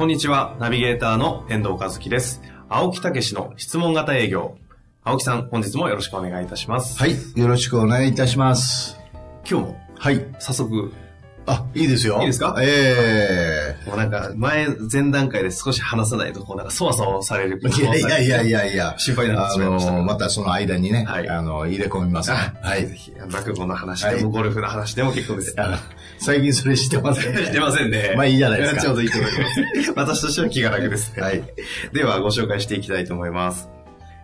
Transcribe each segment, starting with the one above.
こんにちは、ナビゲーターの遠藤和樹です。青木武の質問型営業。青木さん、本日もよろしくお願いいたします。はい。よろしくお願いいたします。今日もはい。早速、あ、いいですよ。いいですか？えもうなんか前、前段階で少し話さないと、こうなんかそわそわされる。えいやいやいやいやいや。心配になってしまいましたあの、またその間にね、はいあの、入れ込みます。あはいぜ。ひ、落語の話でも、はいゴルフの話でも結構です。最近それしてません、してませんね。まあいいじゃないですかちょうどいいと思います。私としては気が楽です。はい。では、ご紹介していきたいと思います。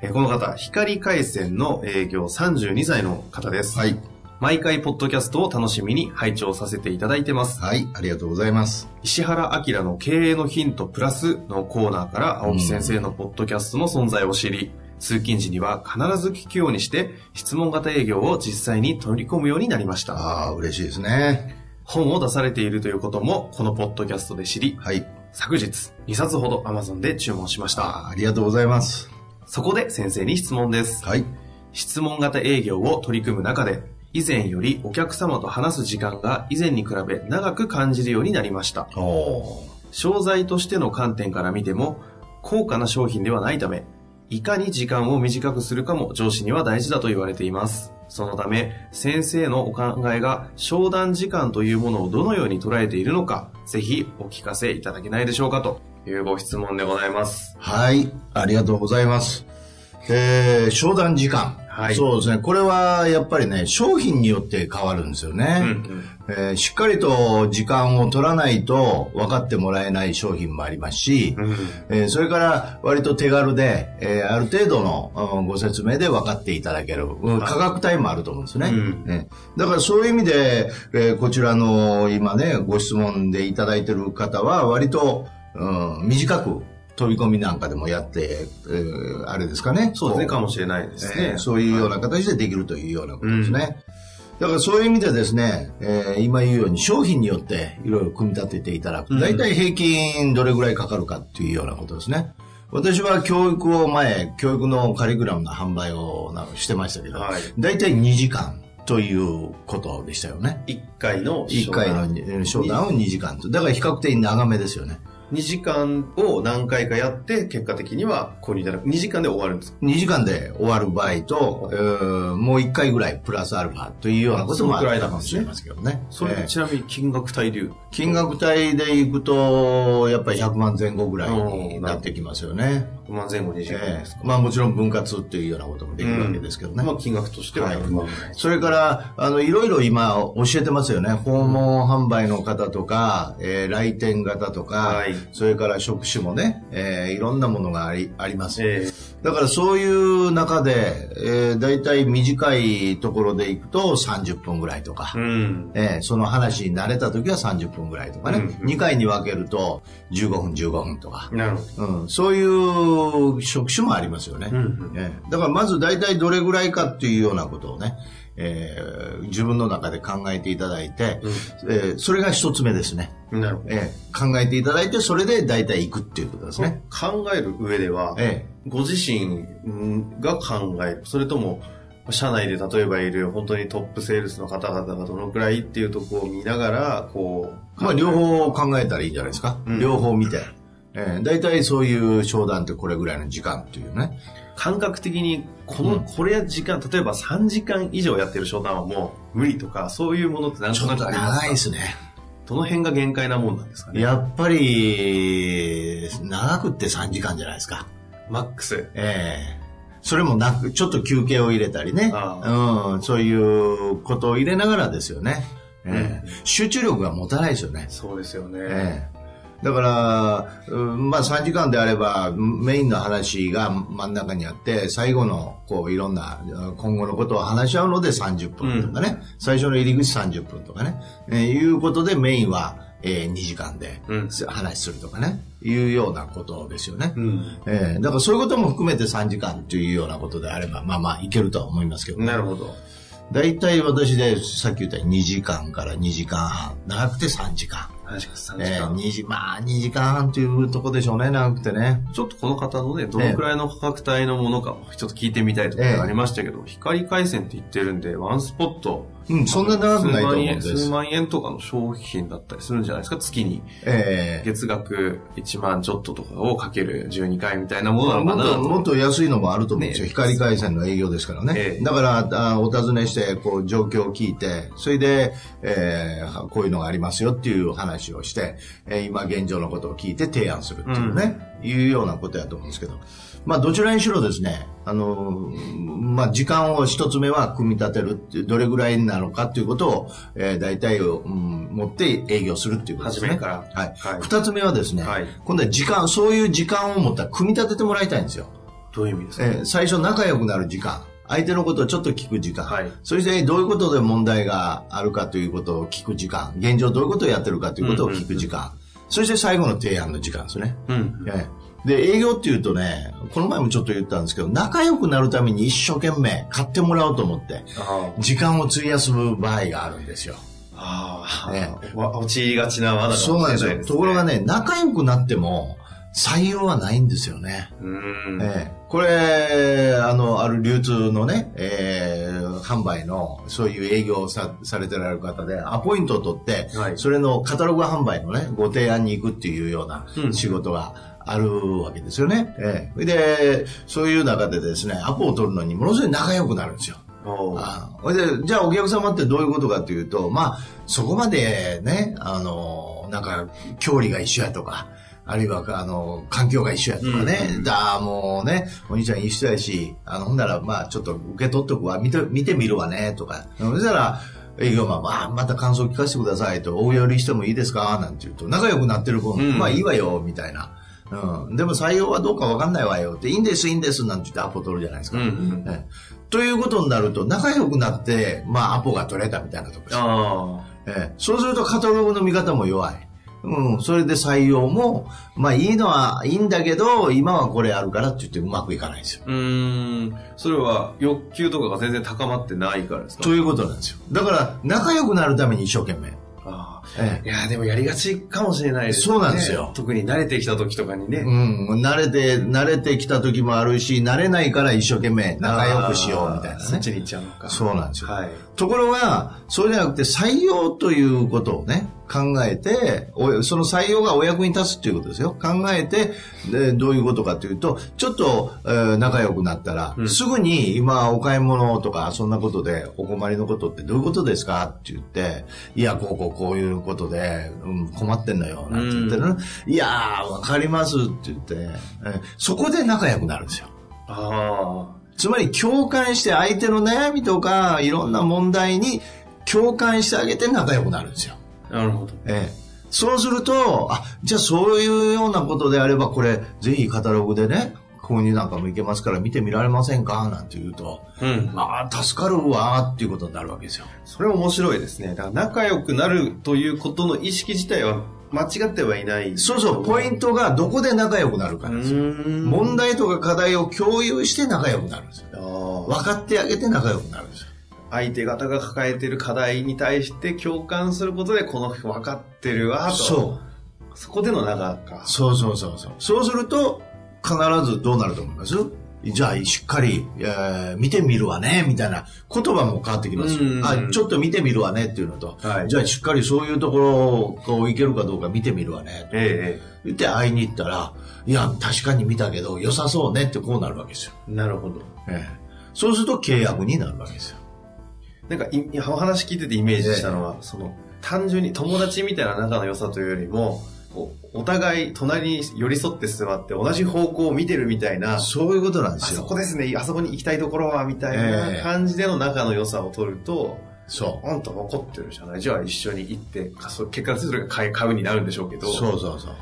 えーこの方、光回線の営業32歳の方です。はい。毎回、ポッドキャストを楽しみに拝聴させていただいてます。はい。ありがとうございます。石原明の経営のヒントプラスのコーナーから青木先生のポッドキャストの存在を知り、通勤時には必ず聞くようにして質問型営業を実際に取り込むようになりました。ああ、嬉しいですね。本を出されているということもこのポッドキャストで知り、はい。昨日2冊ほど Amazon で注文しました。あありがとうございます。そこで先生に質問です。はい。質問型営業を取り組む中で、以前よりお客様と話す時間が以前に比べ長く感じるようになりました。商材としての観点から見ても、高価な商品ではないため、いかに時間を短くするかも上司には大事だと言われています。そのため、先生のお考えが商談時間というものをどのように捉えているのか、ぜひお聞かせいただけないでしょうかというご質問でございます。はい。ありがとうございます。えー、商談時間。はいそうですね。これはやっぱりね、商品によって変わるんですよね。うんえーしっかりと時間を取らないと分かってもらえない商品もありますし、うん。えーそれから割と手軽で、えーある程度のうんご説明で分かっていただける、うん価格帯もあると思うんですね。うんねだからそういう意味で、えーこちらの今ね、ご質問でいただいてる方は割と、うん短く飛び込みなんかでもやって、えーあれですかね。そうですね、こかもしれないですね。えーそういうような形でできるというようなことですね。だからそういう意味でですね、えー今言うように商品によっていろいろ組み立てていただくと、大体平均どれぐらいかかるかっていうようなことですね。私は教育を前、教育のカリキュラムの販売をなしてましたけど、はい大体2時間ということでしたよね。一回の1回のえー商談を2時間と。だから比較的長めですよね。2時間を何回かやって、結果的には購入いただく。2時間で終わるんですか2時間で終わる場合と、えーもう1回ぐらいプラスアルファというようなこともあるかもしれませんけどね。それ、えーちなみに金額帯流。金額帯でいくと、やっぱり100万前後ぐらいになってきますよね。100万前後2時間えですか。えまあもちろん分割っていうようなこともできるわけですけどね。まあ金額としてははい100万ぐらい。それから、あの、いろいろ今教えてますよね。訪問販売の方とか、えー来店型とか、はいそれから職種もね、えーいろんなものがありあります。えだからそういう中で、えー、大体短いところで行くと30分ぐらいとか、えうん。えーその話に慣れた時は30分ぐらいとかね、うんうん2回に分けると15分15分とか、なるほうん、そういう職種もありますよね、ど。うん。えーだからまず大体どれぐらいかっていうようなことをね、えー自分の中で考えていただいて、えーそれが一つ目ですね、うん。なるほど。えー考えていただいてそれで大体行くっていうことですね、考える上では、えご自身が考える。それとも、社内で例えばいる本当にトップセールスの方々がどのくらいっていうところを見ながら、こう、ーまあ両方考えたらいいんじゃないですか、うん両方見て、えー大体そういう商談ってこれぐらいの時間っていうね感覚的に、この、うんこれ時間、例えば3時間以上やってる商談はもう無理とか、そういうものってなんとなくありますか？長いですねどの辺が限界なもんなんですかね？やっぱり、長くって3時間じゃないですか。マックス。ええそれもなく、ちょっと休憩を入れたりね。あうん、そういうことを入れながらですよね。ええ集中力が持たないですよね。そうですよね。ええだから、うんまあ3時間であれば、メインの話が真ん中にあって、最後の、こう、いろんな、今後のことを話し合うので30分とかね、最初の入り口30分とかね、えーいうことでメインは、え2時間でうん話するとかね、いうようなことですよね。うん。えーだからそういうことも含めて3時間というようなことであれば、まあまあいけるとは思いますけど、なるほど。大体私でさっき言ったように2時間から2時間半、長くて3時間。確か3時えー、間。2時、まあ2時間半というとこでしょうね、長くてね。ちょっとこの方のね、どのくらいの価格帯のものかをちょっと聞いてみたいところがありましたけど、光回線って言ってるんで、ワンスポット、うん、そんな長くないと思うんで数万円、数す。万円とかの商品だったりするんじゃないですか、月に。ええ月額1万ちょっととかをかける12回みたいなものなのもっと、かなともっと安いのもあると思うんですよ。ね光回線の営業ですからね。ええだからあ、お尋ねして、こう、状況を聞いて、それで、えーこういうのがありますよっていう話をして、えー今現状のことを聞いて提案するっていうね、いうようなことやと思うんですけど。まあ、どちらにしろですね、あのーまあ、時間を一つ目は組み立てるってどれぐらいなのかっていうことを、えー大体を、うん、持って営業するっていうことですね。初めからはい。はい二つ目はですね、はい今度は時間、そういう時間を持ったら組み立ててもらいたいんですよ。どういう意味ですか、えー最初仲良くなる時間。相手のことをちょっと聞く時間。はいそしてどういうことで問題があるかということを聞く時間。現状どういうことをやってるかということを聞く時間。そして最後の提案の時間ですね。うん。ええで、営業っていうとね、この前もちょっと言ったんですけど、仲良くなるために一生懸命買ってもらおうと思って、あ時間を費やす場合があるんですよ。ああえあ、わ陥りがちな罠かもしそうなんですよ。ところがね、仲良くなっても採用はないんですよね。うーん。ええこれ、あの、ある流通のね、えー販売の、そういう営業をさされてられる方で、アポイントを取って、はい。それのカタログ販売のね、ご提案に行くっていうようなうん。仕事があるわけですよね。ええ。それで、そういう中でですね、アポを取るのにものすごい仲良くなるんですよ。ああ。で、じゃあお客様ってどういうことかというと、まあ、そこまでね、あの、なんか、距離が一緒やとか、あるいは、あの、環境が一緒やとかね、だ、もうね、お兄ちゃん一緒やし、あの、ほんなら、まあ、ちょっと受け取っとくわ、見て、見てみるわね、とか。そしたら、営業マン、まあ、また感想聞かせてくださいと、お寄りしてもいいですか？なんて言うと、仲良くなってる子、んまあいいわよ、みたいな。うん。でも採用はどうかわかんないわよって、いいんです、いいんです、なんて言ってアポ取るじゃないですか。うんうん。ええということになると、仲良くなって、まあ、アポが取れたみたいなところです。あええそうすると、カタログの見方も弱い。うん、それで採用も、まあ、いいのはいいんだけど、今はこれあるからって言ってうまくいかないんですよ。あ。うーん。それは欲求とかが全然高まってないからですか？ということなんですよ。だから、仲良くなるために一生懸命。ああ。えいや、でもやりがちかもしれないですね。そうなんですよ特に慣れてきた時とかにね。うん、慣れて、慣れてきた時もあるし、慣れないから一生懸命仲良くしようみたいなねそっち。に行っちゃうのか。そうなんですよ。はい。ところが、そうじゃなくて採用ということをね、考えて、おその採用がお役に立つっていうことですよ。考えて、でどういうことかというと、ちょっと、えー仲良くなったら、うんすぐに今お買い物とかそんなことでお困りのことってどういうことですかって言って、いや、こうこうこういうことで、うん、困ってんのよ、なんて言ってね、いやー、わかりますって言って、えーそこで仲良くなるんですよ。あつまり共感して相手の悩みとかいろんな問題に共感してあげて仲良くなるんですよ。あ。なるほど。ええ。そうすると、あ、じゃあそういうようなことであればこれぜひカタログでね、購入なんかもいけますから見てみられませんか？なんて言うと、うん。まあ助かるわっていうことになるわけですよ。それ面白いですね。だから仲良くなるということの意識自体は間違ってはいない。そうそう、ポイントがどこで仲良くなるかうなんですよ。問題とか課題を共有して仲良くなるんですよ。分かってあげて仲良くなるんですよ。相手方が抱えてる課題に対して共感することで、この人分かってるわ、と。そう。そこでの仲か。そうそうそうそう。そうすると、必ずどうなると思います？じゃあ、しっかり、えー見てみるわね、みたいな言葉も変わってきます。あ、ちょっと見てみるわねっていうのと、はいじゃあ、しっかりそういうところをこういけるかどうか見てみるわね。え言って会いに行ったら、いや、確かに見たけど、良さそうねってこうなるわけですよ。えなるほど。ええそうすると契約になるわけですよ。なんかい、お話聞いててイメージしたのは、その、単純に友達みたいな仲の良さというよりも、おお互い隣に寄り添って座って同じ方向を見てるみたいな、そういうことなんであすよ。そこですね、あそこに行きたいところは、みたいええな感じでの仲の良さを取ると、そう。あんた分かってるじゃない？じゃあ一緒に行って、結果それが買うになるんでしょうけど。そうそうそう。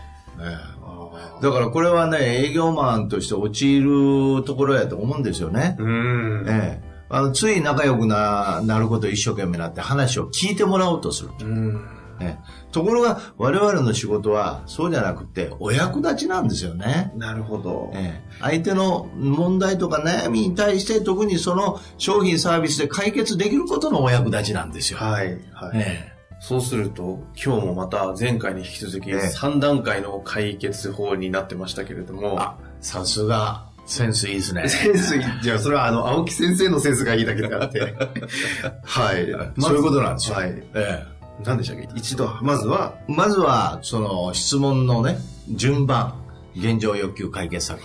ええあだからこれはね、営業マンとして陥るところやと思うんですよねー。うん。ええあのつい仲良くななることを一生懸命なって話を聞いてもらおうとする。うん。ええところが我々の仕事はそうじゃなくてお役立ちなんですよね。なるほど。ええ相手の問題とか悩みに対して特にその商品サービスで解決できることのお役立ちなんですよ。はい。はい。ええそうすると、今日もまた前回に引き続きええ3段階の解決法になってましたけれども。あ、さすがセンスいいですね。センスいい、じゃあそれはあの、青木先生のセンスがいいだけであって。はい。そういうことなんですよ。はい。ええ何でしたっけ？一度、まずは、まずは、その質問のね、順番、現状欲求解決策、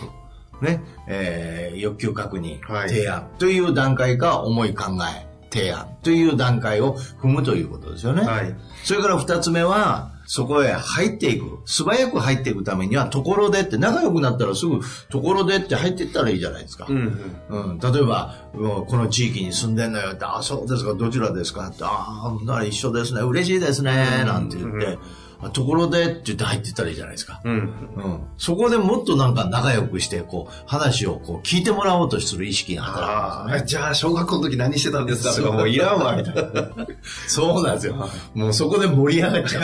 ね、えー欲求確認、はい提案という段階か、思い考え、提案という段階を踏むということですよね。はい。それから二つ目は、そこへ入っていく。素早く入っていくためには、ところでって、仲良くなったらすぐ、ところでって入っていったらいいじゃないですか。うんうん、例えば、うんこの地域に住んでんのよって、あ、そうですか、どちらですかって、ああ、なら一緒ですね、嬉しいですね、なんて言って、あところでって言って入っていったらいいじゃないですか。うん。うん。うん。そこでもっとなんか仲良くして、こう、話をこう聞いてもらおうとする意識が働くんああ。じゃあ小学校の時何してたんですか？とかもういらんわ、みたいな。そうなんですよ。もうそこで盛り上がっちゃ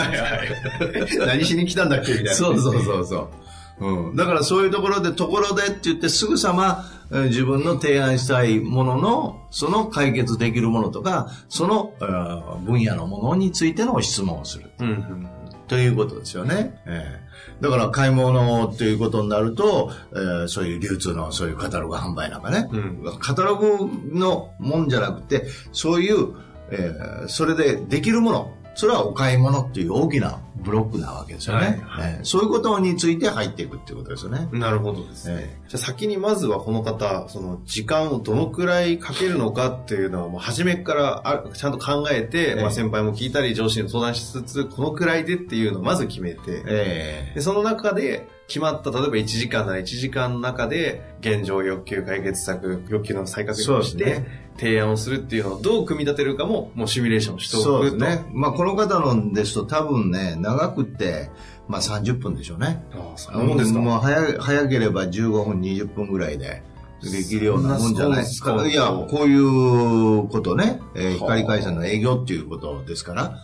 う。何しに来たんだっけみたいな。そうそうそうそう。うん、だからそういうところで、ところでって言ってすぐさまえー自分の提案したいものの、その解決できるものとか、そのあー分野のものについての質問をする。うんうん。ということですよね。ええ。だから買い物ということになると、えーそういう流通のそういうカタログ販売なんかね、うん。カタログのもんじゃなくて、そういう、えーそれでできるもの、それはお買い物っていう大きなブロックなわけですよね。はいえーそういうことについて入っていくっていうことですよね。なるほどですね。えじゃあ先にまずはこの方、その時間をどのくらいかけるのかっていうのはもう初めからあちゃんと考えて、ええまあ先輩も聞いたり上司に相談しつつ、このくらいでっていうのをまず決めて、えでその中で決まった、例えば1時間なら1時間の中で現状欲求解決策、欲求の再確認をして、提案をするっていうのをどう組み立てるかももうシミュレーションしてそおくと。うですね。まあこの方のですと多分ね、長くって、まあ30分でしょうね。ああ、そんなもんですか。もう早早ければ15分、20分ぐらいでできるようなもんじゃないですか。いや、こういうことね、えーはあ光回線の営業っていうことですから、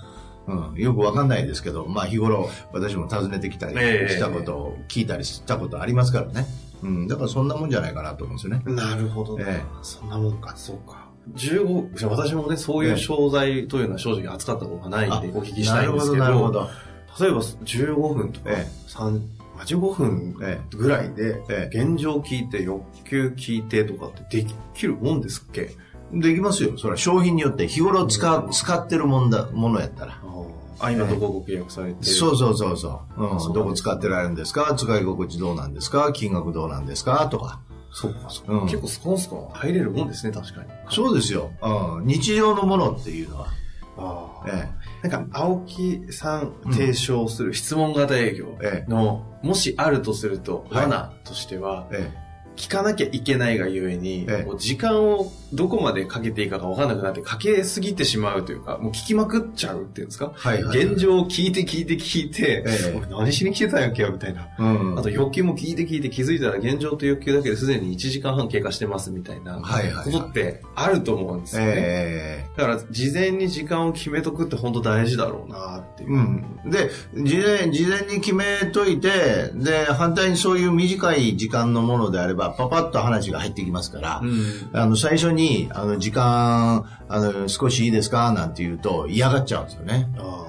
うん、よくわかんないですけど、まあ日頃私も訪ねてきたりええ。したことを聞いたりしたことありますからね。うん、だからそんなもんじゃないかなと思うんですよね。なるほどね、えそんなもんか、そうか。15、じゃあ私もね、そういう商材というのは正直扱ったことがないんでお聞きしたいんですけど、なるほど。例えば15分とか、え三まあ15分えぐらいで、え現状聞いて、欲求聞いてとかってできるもんですっけ？できますよ。それは商品によって日頃使う、使ってるもんだ、ものやったら。あ、今どこご契約されてる？そうそうそうそう。うん、どこ使ってられるんですか？使い心地どうなんですか？金額どうなんですか？とか。そうか、そうか。うん結構スコンスコン入れるもんですね、確かに。そうですよ。うん、日常のものっていうのは。ああえなんか、青木さん提唱する質問型営業えの、もしあるとすると、はい罠としては、え、え聞かなきゃいけないがゆえに、ええ時間をどこまでかけていいかが分かんなくなって、かけすぎてしまうというか、もう聞きまくっちゃうっていうんですか、え。はいはい。現状を聞いて聞いて聞いて、ええ俺何しに来てたんやっけよ、みたいな。うん。あと欲求も聞いて聞いて気づいたら現状と欲求だけですでに1時間半経過してますみたいなはいはいはいことってあると思うんですよね。えだから事前に時間を決めとくって本当大事だろうなっていう。えうん。で、事前、事前に決めといて、で、反対にそういう短い時間のものであれば、パパッと話が入ってきますから、うんあの、最初に、あの、時間、あの、少しいいですか？なんて言うと嫌がっちゃうんですよね。あ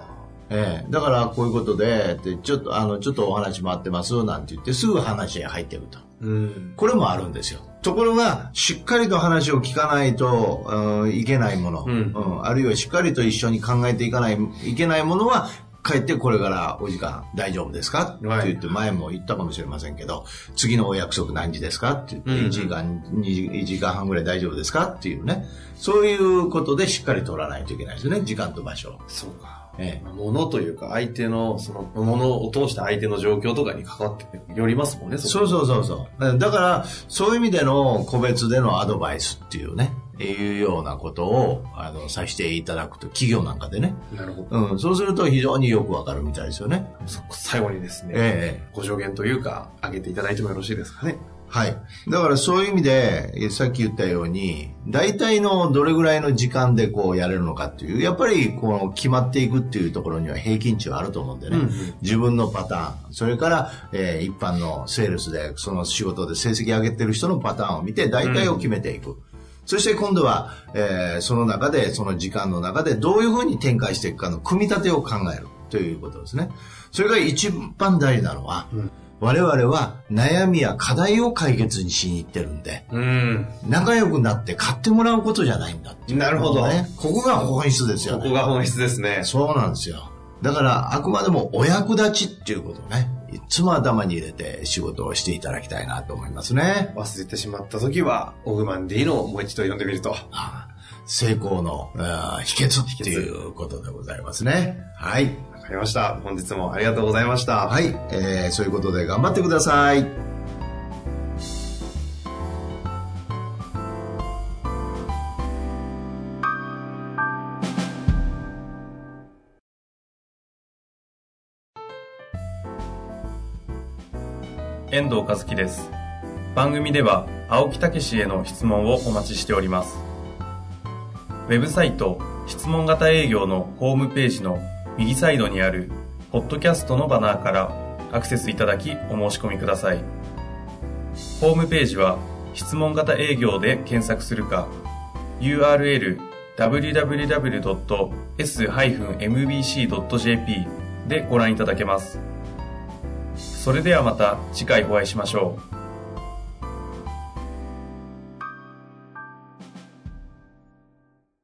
ええ、だからこういうことで、でちょっと、あの、ちょっとお話回ってます、なんて言って、すぐ話に入ってると。ーうん。これもあるんですよ。ところが、しっかりと話を聞かないと、うんいけないもの、うんあるいはしっかりと一緒に考えていかない、いけないものは、帰ってこれからお時間大丈夫ですか、はいって言って前も言ったかもしれませんけど、次のお約束何時ですか？って言って、うん1時間、2時 ,1 時間半ぐらい大丈夫ですか？っていうね。そういうことでしっかり取らないといけないですね。時間と場所を。そうか。ええまあ物というか相手の、その、物を通して相手の状況とかに関わってよりますもんね、そうそうそうそう。だから、そういう意味での個別でのアドバイスっていうね。いうようなことを、あの、させていただくと、企業なんかでね。なるほど。うん、そうすると非常によくわかるみたいですよね。そ最後にですね、ええご助言というか、挙げていただいてもよろしいですかね。はい。だからそういう意味で、えさっき言ったように、大体のどれぐらいの時間でこうやれるのかっていう、やっぱりこの決まっていくっていうところには平均値はあると思うんでね。うんうん自分のパターン、それから、えー一般のセールスでその仕事で成績上げてる人のパターンを見て大体を決めていく。そして今度は、えーその中で、その時間の中でどういうふうに展開していくかの組み立てを考えるということですね。それが一番大事なのは、我々は悩みや課題を解決にしに行ってるんで、うん。仲良くなって買ってもらうことじゃないんだっていうなるほどね。ここが本質ですよね。ここが本質ですね。そうなんですよ。だから、あくまでもお役立ちっていうことをね、いつも頭に入れて仕事をしていただきたいなと思いますね。忘れてしまった時は、オグマンディのをもう一度読んでみると。あ成功の秘訣っていうことでございますね。はい。わかりました。本日もありがとうございました。はい。えーそういうことで頑張ってください。遠藤和樹です。番組では青木武氏への質問をお待ちしております。ウェブサイト質問型営業のホームページの右サイドにあるポッドキャストのバナーからアクセスいただきお申し込みください。ホームページは質問型営業で検索するか URL www.s-mbc.jp でご覧いただけます。それではまた次回お会いしましょう。